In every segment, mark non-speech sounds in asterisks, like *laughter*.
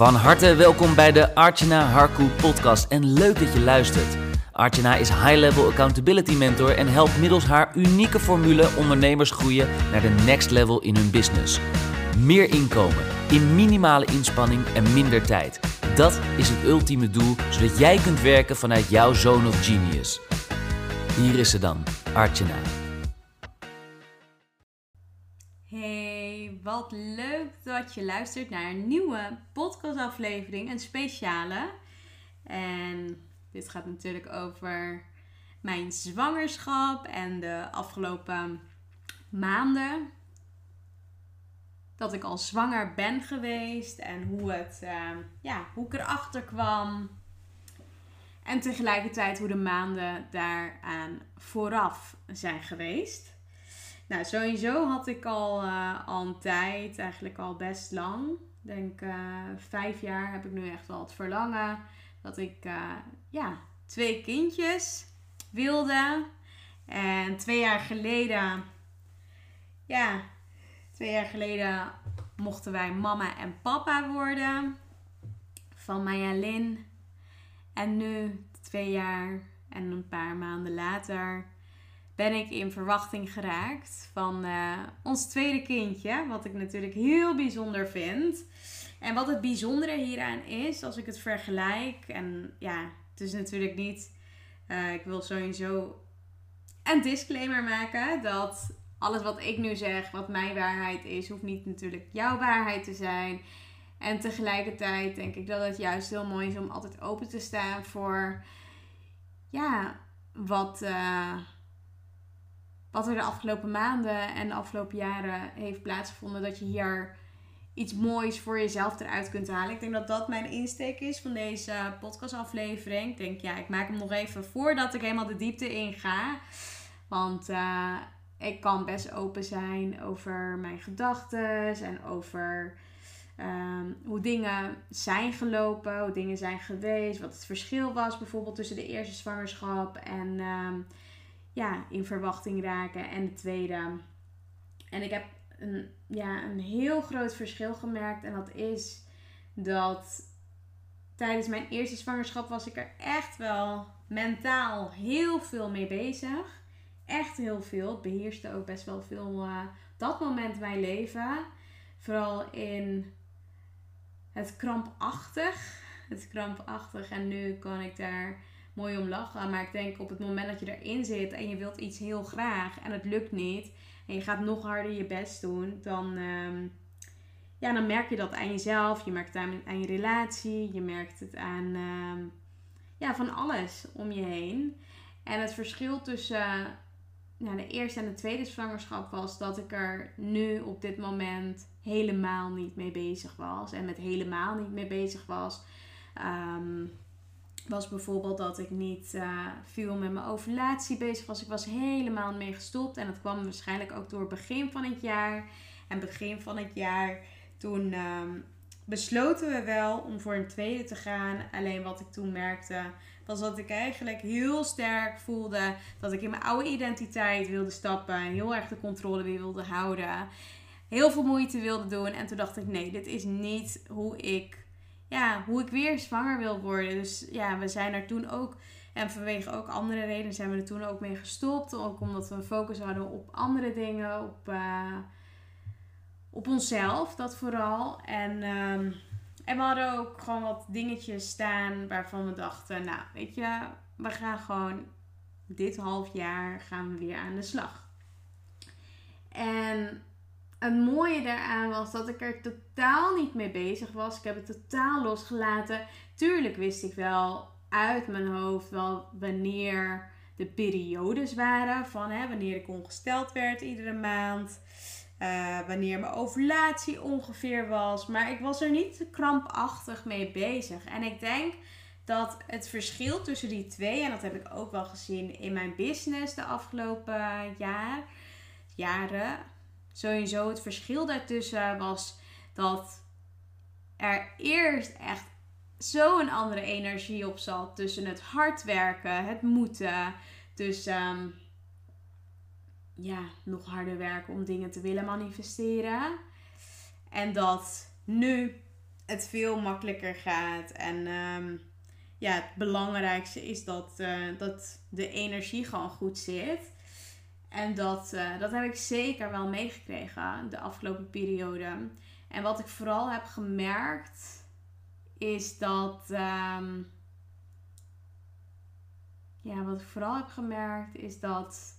Van harte welkom bij de Archana Harku podcast en leuk dat je luistert. Archana is high-level accountability mentor en helpt middels haar unieke formule ondernemers groeien naar de next level in hun business. Meer inkomen, in minimale inspanning en minder tijd. Dat is het ultieme doel, zodat jij kunt werken vanuit jouw zone of genius. Hier is ze dan, Archana. Hey, wat leuk dat je luistert naar een nieuwe podcastaflevering, een speciale. En dit gaat natuurlijk over mijn zwangerschap en de afgelopen maanden. Dat ik al zwanger ben geweest en hoe, het, eh, ja, hoe ik erachter kwam. En tegelijkertijd hoe de maanden daaraan vooraf zijn geweest. Nou, sowieso had ik al, uh, al een tijd, eigenlijk al best lang. Ik denk uh, vijf jaar heb ik nu echt wel het verlangen dat ik uh, ja, twee kindjes wilde. En twee jaar geleden, ja, twee jaar geleden mochten wij mama en papa worden. Van Maya Lin. En nu, twee jaar en een paar maanden later, ben ik in verwachting geraakt van uh, ons tweede kindje. Wat ik natuurlijk heel bijzonder vind. En wat het bijzondere hieraan is, als ik het vergelijk. En ja, het is natuurlijk niet. Uh, ik wil sowieso een disclaimer maken dat alles wat ik nu zeg, wat mijn waarheid is, hoeft niet natuurlijk jouw waarheid te zijn. En tegelijkertijd denk ik dat het juist heel mooi is om altijd open te staan voor ja, wat. Uh, wat er de afgelopen maanden en de afgelopen jaren heeft plaatsgevonden. Dat je hier iets moois voor jezelf eruit kunt halen. Ik denk dat dat mijn insteek is van deze podcastaflevering. Ik denk, ja, ik maak hem nog even voordat ik helemaal de diepte in ga. Want uh, ik kan best open zijn over mijn gedachten en over um, hoe dingen zijn gelopen, hoe dingen zijn geweest, wat het verschil was bijvoorbeeld tussen de eerste zwangerschap en um, ja, in verwachting raken en de tweede. En ik heb een, ja, een heel groot verschil gemerkt. En dat is dat tijdens mijn eerste zwangerschap was ik er echt wel mentaal heel veel mee bezig. Echt heel veel. Het beheerste ook best wel veel uh, dat moment mijn leven. Vooral in het krampachtig. Het krampachtig. En nu kan ik daar mooi om lachen. Maar ik denk op het moment dat je erin zit en je wilt iets heel graag en het lukt niet. En je gaat nog harder je best doen. Dan, um, ja, dan merk je dat aan jezelf. Je merkt het aan, je relatie. Je merkt het aan um, ja, van alles om je heen. En het verschil tussen nou, de eerste en de tweede zwangerschap was dat ik er nu op dit moment helemaal niet mee bezig was. En met helemaal niet mee bezig was. Um, was bijvoorbeeld dat ik niet uh, veel met mijn ovulatie bezig was. Ik was helemaal mee gestopt. En dat kwam waarschijnlijk ook door begin van het jaar. En begin van het jaar, toen um, besloten we wel om voor een tweede te gaan. Alleen wat ik toen merkte, was dat ik eigenlijk heel sterk voelde dat ik in mijn oude identiteit wilde stappen. En heel erg de controle weer wilde houden. Heel veel moeite wilde doen. En toen dacht ik, nee, dit is niet hoe ik ja, hoe ik weer zwanger wil worden. Dus ja, we zijn er toen ook. En vanwege ook andere redenen zijn we er toen ook mee gestopt. Ook omdat we een focus hadden op andere dingen. Op, uh, op onszelf, dat vooral. En, um, en we hadden ook gewoon wat dingetjes staan waarvan we dachten... Nou, weet je, we gaan gewoon dit half jaar gaan we weer aan de slag. En het mooie daaraan was dat ik er totaal niet mee bezig was. Ik heb het totaal losgelaten. Tuurlijk wist ik wel uit mijn hoofd wel wanneer de periodes waren. Van hè, wanneer ik ongesteld werd iedere maand. Uh, wanneer mijn ovulatie ongeveer was. Maar ik was er niet krampachtig mee bezig. En ik denk dat het verschil tussen die twee, en dat heb ik ook wel gezien in mijn business de afgelopen jaar, jaren sowieso het verschil daartussen was dat er eerst echt zo'n andere energie op zat tussen het hard werken, het moeten, tussen um, ja, nog harder werken om dingen te willen manifesteren. En dat nu het veel makkelijker gaat. En ehm, ja, het belangrijkste is dat, eh, dat de energie gewoon goed zit. En dat, eh, dat heb ik zeker wel meegekregen de afgelopen periode. En wat ik vooral heb gemerkt, is dat. Ehm, ja, wat ik vooral heb gemerkt, is dat.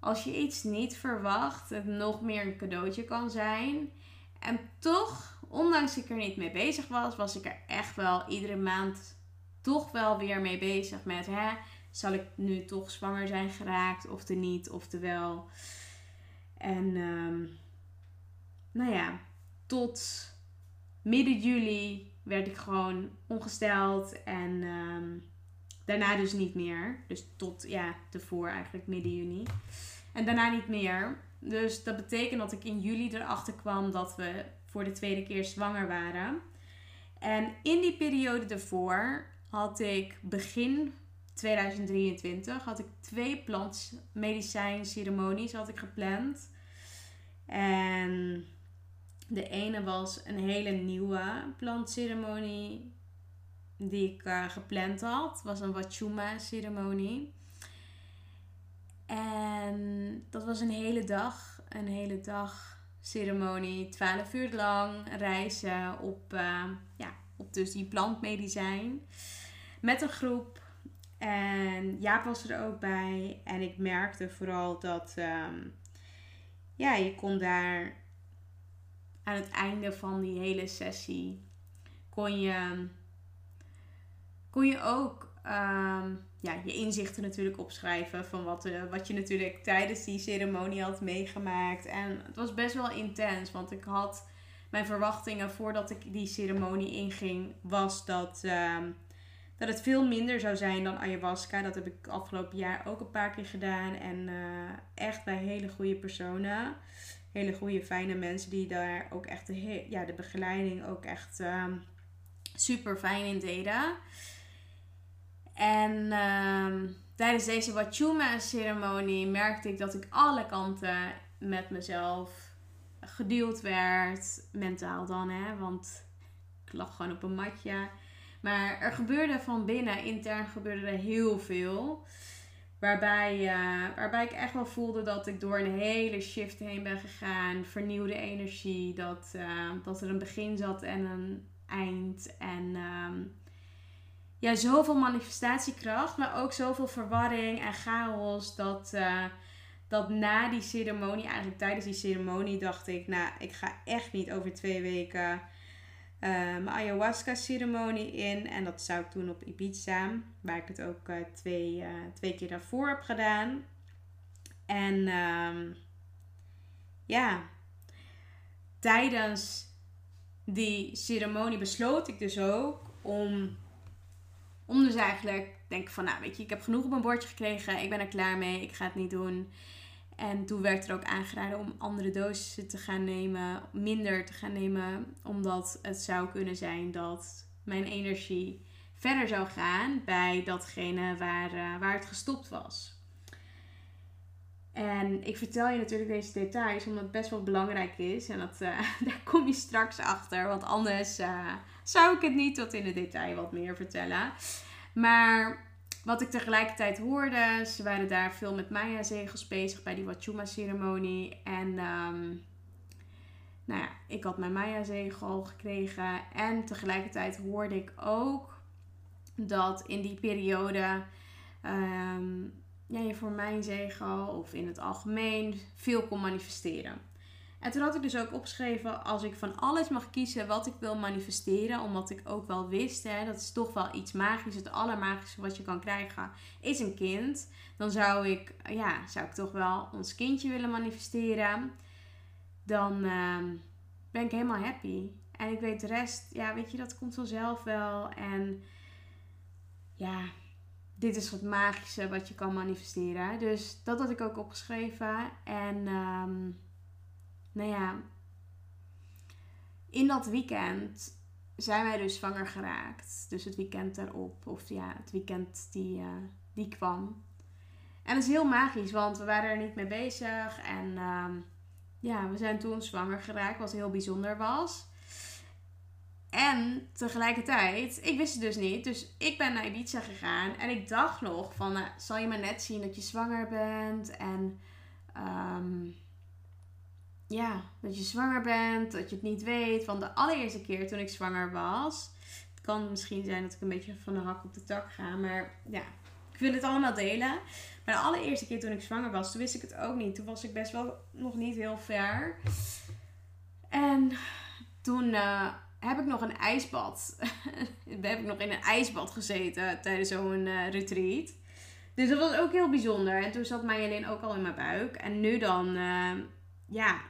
Als je iets niet verwacht, het nog meer een cadeautje kan zijn. En toch, ondanks ik er niet mee bezig was, was ik er echt wel iedere maand toch wel weer mee bezig met hè, zal ik nu toch zwanger zijn geraakt of er niet, oftewel. En um, nou ja, tot midden juli werd ik gewoon ongesteld en um, daarna dus niet meer. Dus tot ja, tevoren eigenlijk midden juni. En daarna niet meer. Dus dat betekent dat ik in juli erachter kwam dat we voor de tweede keer zwanger waren. En in die periode daarvoor had ik begin 2023 had ik twee plantmedicijnceremonies had ik gepland. En de ene was een hele nieuwe plantceremonie die ik uh, gepland had. was een Wachuma ceremonie. En dat was een hele dag, een hele dag ceremonie, 12 uur lang reizen op, uh, ja, op dus die plantmedicijn. Met een groep en Jaap was er ook bij. En ik merkte vooral dat um, ja, je kon daar aan het einde van die hele sessie kon je, kon je ook um, ja, je inzichten natuurlijk opschrijven van wat, uh, wat je natuurlijk tijdens die ceremonie had meegemaakt. En het was best wel intens, want ik had mijn verwachtingen voordat ik die ceremonie inging, was dat. Um, dat het veel minder zou zijn dan ayahuasca. Dat heb ik afgelopen jaar ook een paar keer gedaan. En uh, echt bij hele goede personen. Hele goede, fijne mensen die daar ook echt de, ja, de begeleiding ook echt uh, super fijn in deden. En uh, tijdens deze Wachuma-ceremonie merkte ik dat ik alle kanten met mezelf gedeeld werd. Mentaal dan, hè. Want ik lag gewoon op een matje. Maar er gebeurde van binnen, intern gebeurde er heel veel. Waarbij, uh, waarbij ik echt wel voelde dat ik door een hele shift heen ben gegaan. Vernieuwde energie. Dat, uh, dat er een begin zat en een eind. En um, ja, zoveel manifestatiekracht. Maar ook zoveel verwarring en chaos. Dat, uh, dat na die ceremonie, eigenlijk tijdens die ceremonie, dacht ik... Nou, ik ga echt niet over twee weken mijn ayahuasca-ceremonie in. En dat zou ik doen op Ibiza, waar ik het ook uh, twee, uh, twee keer daarvoor heb gedaan. En um, ja, tijdens die ceremonie besloot ik dus ook om, om dus eigenlijk denk van, nou weet je, ik heb genoeg op mijn bordje gekregen, ik ben er klaar mee, ik ga het niet doen. En toen werd er ook aangeraden om andere dosissen te gaan nemen, minder te gaan nemen, omdat het zou kunnen zijn dat mijn energie verder zou gaan bij datgene waar, uh, waar het gestopt was. En ik vertel je natuurlijk deze details omdat het best wel belangrijk is. En dat, uh, *laughs* daar kom je straks achter. Want anders uh, zou ik het niet tot in het detail wat meer vertellen. Maar wat ik tegelijkertijd hoorde, ze waren daar veel met Maya-zegels bezig bij die Wachuma-ceremonie. En um, nou ja, ik had mijn Maya-zegel gekregen. En tegelijkertijd hoorde ik ook dat in die periode um, ja, je voor mijn zegel of in het algemeen veel kon manifesteren. En toen had ik dus ook opgeschreven, als ik van alles mag kiezen wat ik wil manifesteren, omdat ik ook wel wist, hè, dat is toch wel iets magisch, het allermagische wat je kan krijgen, is een kind. Dan zou ik, ja, zou ik toch wel ons kindje willen manifesteren. Dan uh, ben ik helemaal happy. En ik weet de rest, ja, weet je, dat komt vanzelf wel. En ja, dit is het magische wat je kan manifesteren. Dus dat had ik ook opgeschreven. En um, nou ja, in dat weekend zijn wij dus zwanger geraakt. Dus het weekend erop, of ja, het weekend die, uh, die kwam. En dat is heel magisch, want we waren er niet mee bezig. En um, ja, we zijn toen zwanger geraakt, wat heel bijzonder was. En tegelijkertijd, ik wist het dus niet. Dus ik ben naar Ibiza gegaan. En ik dacht nog van, nou, zal je maar net zien dat je zwanger bent. En ehm, ja, dat je zwanger bent, dat je het niet weet. Want de allereerste keer toen ik zwanger was... Het kan misschien zijn dat ik een beetje van de hak op de tak ga. Maar ja, ik wil het allemaal delen. Maar de allereerste keer toen ik zwanger was, toen wist ik het ook niet. Toen was ik best wel nog niet heel ver. En toen... Uh, heb ik nog een ijsbad. *laughs* heb ik nog in een ijsbad gezeten tijdens zo'n uh, retreat. Dus dat was ook heel bijzonder. En toen zat Marjolein ook al in mijn buik. En nu dan, uh, ja,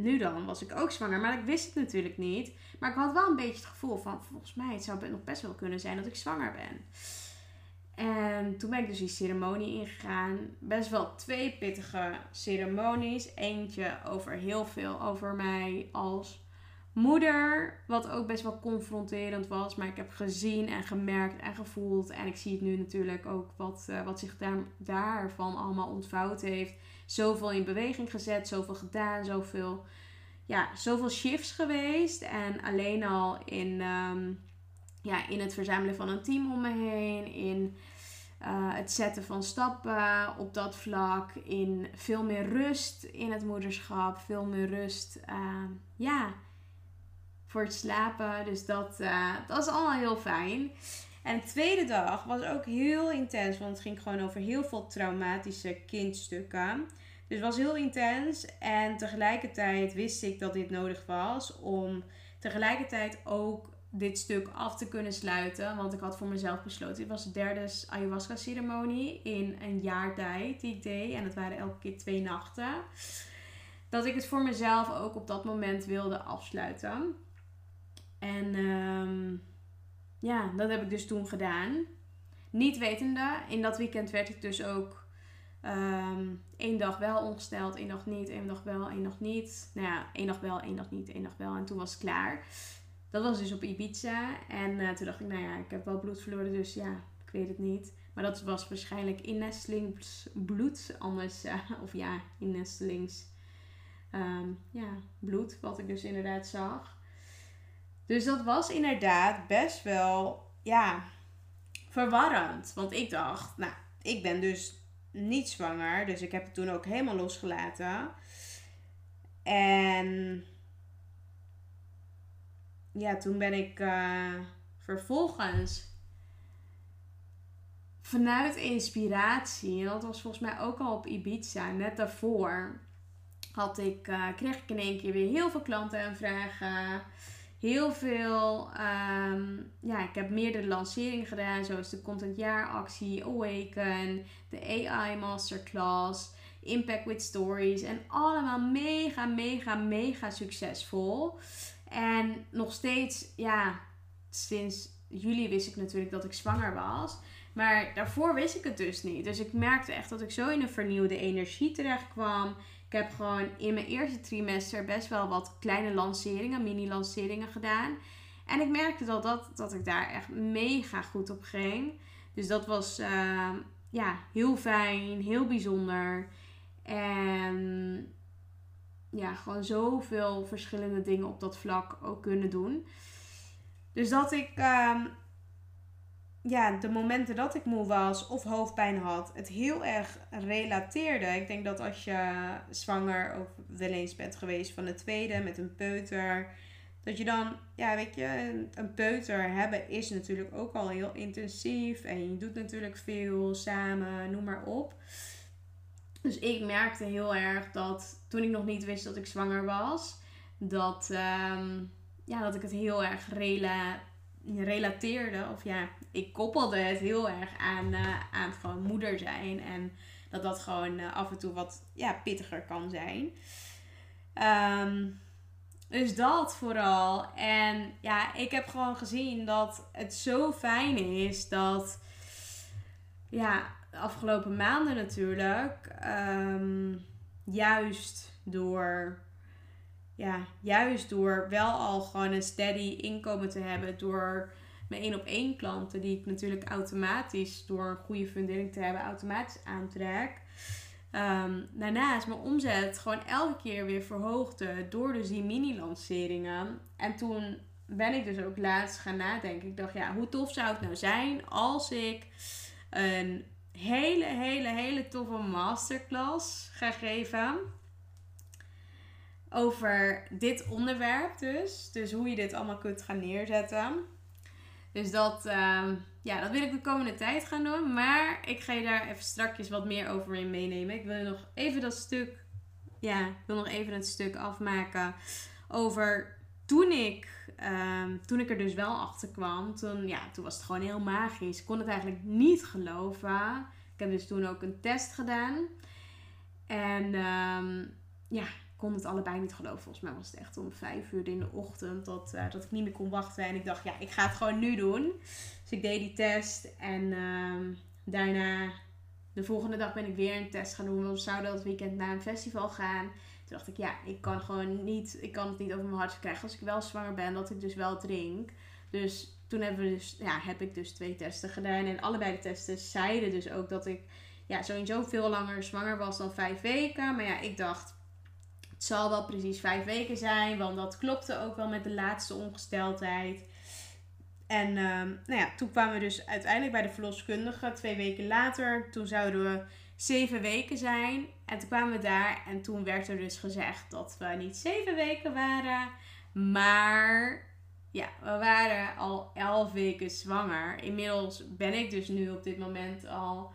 nu dan was ik ook zwanger. Maar ik wist het natuurlijk niet. Maar ik had wel een beetje het gevoel van, volgens mij het zou het nog best wel kunnen zijn dat ik zwanger ben. En toen ben ik dus die ceremonie ingegaan. Best wel twee pittige ceremonies. Eentje over heel veel over mij als moeder, wat ook best wel confronterend was. Maar ik heb gezien en gemerkt en gevoeld. En ik zie het nu natuurlijk ook wat, uh, wat zich daar, daarvan allemaal ontvouwd heeft. Zoveel in beweging gezet, zoveel gedaan, zoveel, ja, zoveel shifts geweest. En alleen al in, um, ja, in het verzamelen van een team om me heen. In uh, het zetten van stappen op dat vlak. In veel meer rust in het moederschap. Veel meer rust. Uh, ja voor het slapen. Dus dat, uh, dat is allemaal heel fijn. En de tweede dag was ook heel intens, want het ging gewoon over heel veel traumatische kindstukken. Dus het was heel intens en tegelijkertijd wist ik dat dit nodig was om tegelijkertijd ook dit stuk af te kunnen sluiten. Want ik had voor mezelf besloten, dit was de derde ayahuasca ceremonie in een jaar tijd die ik deed. En het waren elke keer twee nachten. Dat ik het voor mezelf ook op dat moment wilde afsluiten. En um, ja, dat heb ik dus toen gedaan. Niet wetende, in dat weekend werd ik dus ook um, één dag wel ongesteld, één dag niet, één dag wel, één dag niet. Nou ja, één dag wel, één dag niet, één dag wel. En toen was het klaar. Dat was dus op Ibiza. En uh, toen dacht ik, nou ja, ik heb wel bloed verloren, dus ja, ik weet het niet. Maar dat was waarschijnlijk innestelingsbloed. Anders, uh, *laughs* of ja, innestelings um, ja, bloed, wat ik dus inderdaad zag. Dus dat was inderdaad best wel, ja, verwarrend. Want ik dacht, nou, ik ben dus niet zwanger. Dus ik heb het toen ook helemaal losgelaten. En ja, toen ben ik uh, vervolgens vanuit inspiratie, en dat was volgens mij ook al op Ibiza, net daarvoor, had ik, uh, kreeg ik in één keer weer heel veel klanten en vragen heel veel. Um, ja, ik heb meerdere lanceringen gedaan, zoals de Content Jaaractie, Awaken, de AI Masterclass, Impact with Stories. En allemaal mega, mega, mega succesvol. En nog steeds, ja, sinds juli wist ik natuurlijk dat ik zwanger was. Maar daarvoor wist ik het dus niet. Dus ik merkte echt dat ik zo in een vernieuwde energie terecht kwam. Ik heb gewoon in mijn eerste trimester best wel wat kleine lanceringen, mini-lanceringen gedaan. En ik merkte dat, dat, dat ik daar echt mega goed op ging. Dus dat was uh, ja, heel fijn, heel bijzonder. En ja, gewoon zoveel verschillende dingen op dat vlak ook kunnen doen. Dus dat ik uh, ja, de momenten dat ik moe was of hoofdpijn had, het heel erg relateerde. Ik denk dat als je zwanger of wel eens bent geweest van de tweede met een peuter, dat je dan, ja, weet je, een peuter hebben is natuurlijk ook al heel intensief en je doet natuurlijk veel samen, noem maar op. Dus ik merkte heel erg dat toen ik nog niet wist dat ik zwanger was, dat, um, ja, dat ik het heel erg rela relateerde, of ja, ik koppelde het heel erg aan, uh, aan gewoon moeder zijn. En dat dat gewoon uh, af en toe wat ja, pittiger kan zijn. Um, dus dat vooral. En ja, ik heb gewoon gezien dat het zo fijn is dat. Ja, de afgelopen maanden natuurlijk. Um, juist door ja, juist door wel al gewoon een steady inkomen te hebben. Door mijn één op één klanten, die ik natuurlijk automatisch door een goede fundering te hebben, automatisch aantrek. Um, daarnaast mijn omzet gewoon elke keer weer verhoogde door dus die mini-lanceringen. En toen ben ik dus ook laatst gaan nadenken. Ik dacht, ja, hoe tof zou het nou zijn als ik een hele, hele, hele toffe masterclass ga geven. Over dit onderwerp dus. Dus hoe je dit allemaal kunt gaan neerzetten. Dus dat, uh, ja, dat wil ik de komende tijd gaan doen. Maar ik ga je daar even strakjes wat meer over in meenemen. Ik wil nog even dat stuk, ja, ik wil nog even het stuk afmaken over toen ik, uh, toen ik er dus wel achter kwam. Toen, ja, toen was het gewoon heel magisch. Ik kon het eigenlijk niet geloven. Ik heb dus toen ook een test gedaan. En um, ja, kon het allebei niet geloven. Volgens mij was het echt om vijf uur in de ochtend dat, uh, dat ik niet meer kon wachten. En ik dacht, ja, ik ga het gewoon nu doen. Dus ik deed die test. En uh, daarna, de volgende dag ben ik weer een test gaan doen. We zouden dat weekend naar een festival gaan. Toen dacht ik, ja, ik kan gewoon niet, ik kan het niet over mijn hart krijgen als ik wel zwanger ben, dat ik dus wel drink. Dus toen hebben we dus, ja, heb ik dus twee testen gedaan. En allebei de testen zeiden dus ook dat ik ja, sowieso veel langer zwanger was dan vijf weken. Maar ja, ik dacht, het zal wel precies vijf weken zijn, want dat klopte ook wel met de laatste ongesteldheid. En um, nou ja, toen kwamen we dus uiteindelijk bij de verloskundige. Twee weken later, toen zouden we zeven weken zijn. En toen kwamen we daar en toen werd er dus gezegd dat we niet zeven weken waren, maar ja, we waren al elf weken zwanger. Inmiddels ben ik dus nu op dit moment al.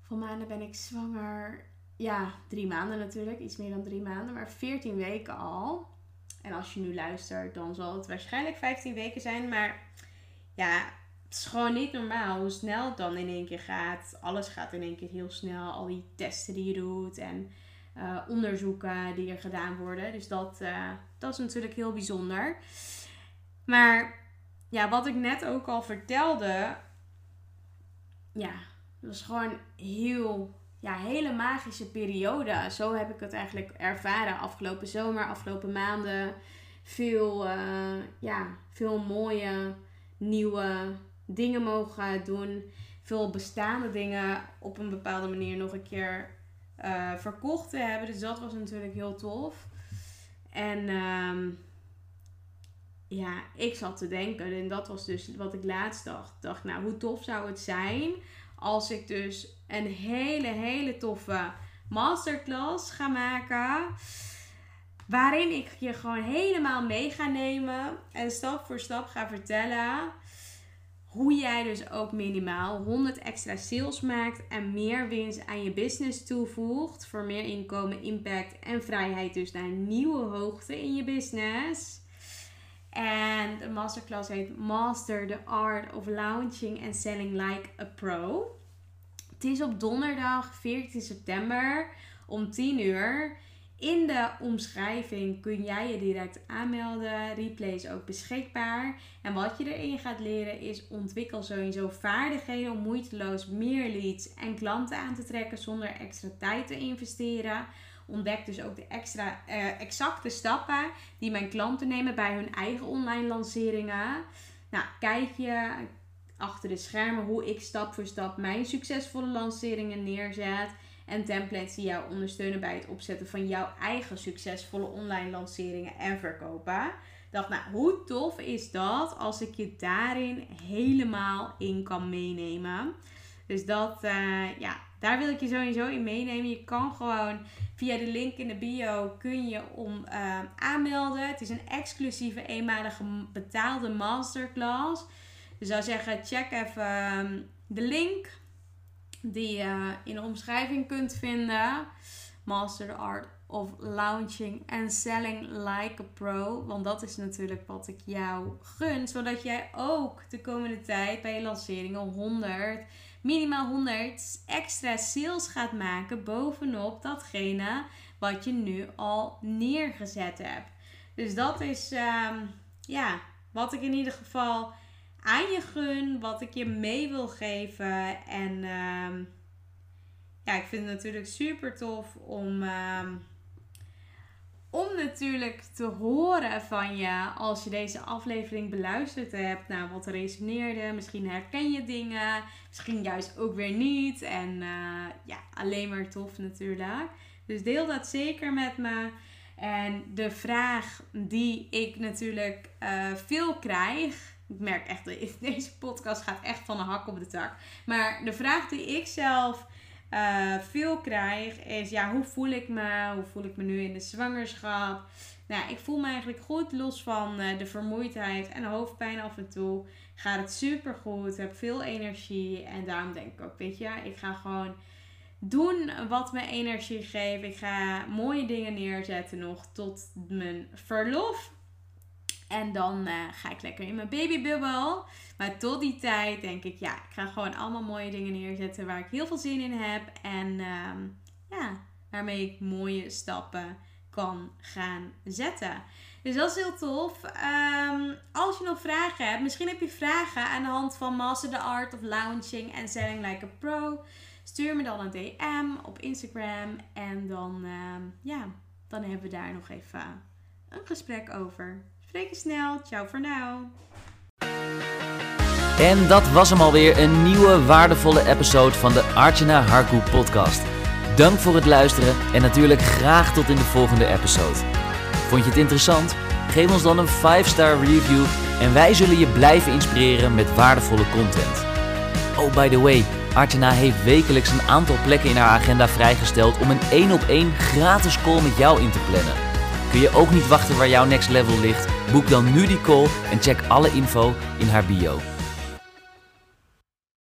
Van maanden ben ik zwanger ja, drie maanden natuurlijk. Iets meer dan drie maanden. Maar 14 weken al. En als je nu luistert, dan zal het waarschijnlijk 15 weken zijn. Maar ja, het is gewoon niet normaal hoe snel het dan in één keer gaat. Alles gaat in één keer heel snel. Al die testen die je doet en uh, onderzoeken die er gedaan worden. Dus dat, uh, dat is natuurlijk heel bijzonder. Maar ja, wat ik net ook al vertelde. Ja, dat was gewoon heel ja, hele magische periode. Zo heb ik het eigenlijk ervaren afgelopen zomer, afgelopen maanden. Veel, uh, ja, veel mooie nieuwe dingen mogen doen. Veel bestaande dingen op een bepaalde manier nog een keer uh, verkocht te hebben. Dus dat was natuurlijk heel tof. En um, ja, ik zat te denken, en dat was dus wat ik laatst dacht. dacht, nou, hoe tof zou het zijn als ik dus een hele, hele toffe masterclass ga maken. Waarin ik je gewoon helemaal mee ga nemen en stap voor stap ga vertellen hoe jij dus ook minimaal 100 extra sales maakt en meer winst aan je business toevoegt voor meer inkomen, impact en vrijheid dus naar nieuwe hoogte in je business. En de masterclass heet Master the Art of Launching and Selling Like a Pro. Het is op donderdag 14 september om 10 uur. In de omschrijving kun jij je direct aanmelden. Replay is ook beschikbaar. En wat je erin gaat leren is ontwikkel sowieso vaardigheden om moeiteloos meer leads en klanten aan te trekken zonder extra tijd te investeren. Ontdek dus ook de extra uh, exacte stappen die mijn klanten nemen bij hun eigen online lanceringen. Nou, kijk je, achter de schermen hoe ik stap voor stap mijn succesvolle lanceringen neerzet. En templates die jou ondersteunen bij het opzetten van jouw eigen succesvolle online lanceringen en verkopen. Dacht, nou, hoe tof is dat als ik je daarin helemaal in kan meenemen? Dus dat, uh, ja, daar wil ik je sowieso in meenemen. Je kan gewoon via de link in de bio kun je om uh, aanmelden. Het is een exclusieve eenmalige betaalde masterclass. Dus zou zeggen, check even ehm, de link die je in de omschrijving kunt vinden. Master the Art of Launching and Selling Like a Pro. Want dat is natuurlijk wat ik jou gun. Zodat jij ook de komende tijd bij je lanceringen 100, minimaal 100 extra sales gaat maken. Bovenop datgene wat je nu al neergezet hebt. Dus dat is um, ja, wat ik in ieder geval aan je gun, wat ik je mee wil geven. En uh, ja, ik vind het natuurlijk super tof om, uh, om natuurlijk te horen van je als je deze aflevering beluisterd hebt. Nou, wat resoneerde. Misschien herken je dingen. Misschien juist ook weer niet. En eh, ja, alleen maar tof natuurlijk. Dus deel dat zeker met me. En de vraag die ik natuurlijk uh, veel krijg. Ik merk echt, *laughs* deze podcast gaat echt van de hak op de tak. Maar de vraag die ik zelf uh, veel krijg is: ja, hoe voel ik me? Hoe voel ik me nu in de zwangerschap? Nou, ik voel me eigenlijk goed, los van uh, de vermoeidheid en hoofdpijn af en toe. Gaat het super goed, heb veel energie. En daarom denk ik ook, weet je, ik ga gewoon doen wat me energie geeft. Ik ga mooie dingen neerzetten nog tot mijn verlof. En dan uh, ga ik lekker in mijn babybubbel. Maar tot die tijd denk ik, ja, ik ga gewoon allemaal mooie dingen neerzetten waar ik heel veel zin in heb. En um, ja, waarmee ik mooie stappen kan gaan zetten. Dus dat is heel tof. Um, als je nog vragen hebt, misschien heb je vragen aan de hand van Master the Art of Launching and Selling Like a Pro. Stuur me dan een DM op Instagram. En dan, um, ja, dan hebben we daar nog even een gesprek over. Spreek je snel. Ciao voor nu. En dat was hem alweer, een nieuwe waardevolle episode van de Archana Harku podcast. Dank voor het luisteren en natuurlijk graag tot in de volgende episode. Vond je het interessant? Geef ons dan een 5-star review en wij zullen je blijven inspireren met waardevolle content. Oh, by the way, Archana heeft wekelijks een aantal plekken in haar agenda vrijgesteld om een 1 op 1 gratis call met jou in te plannen. Kun je ook niet wachten waar jouw next level ligt? Boek dan nu die call en check alle info in haar bio.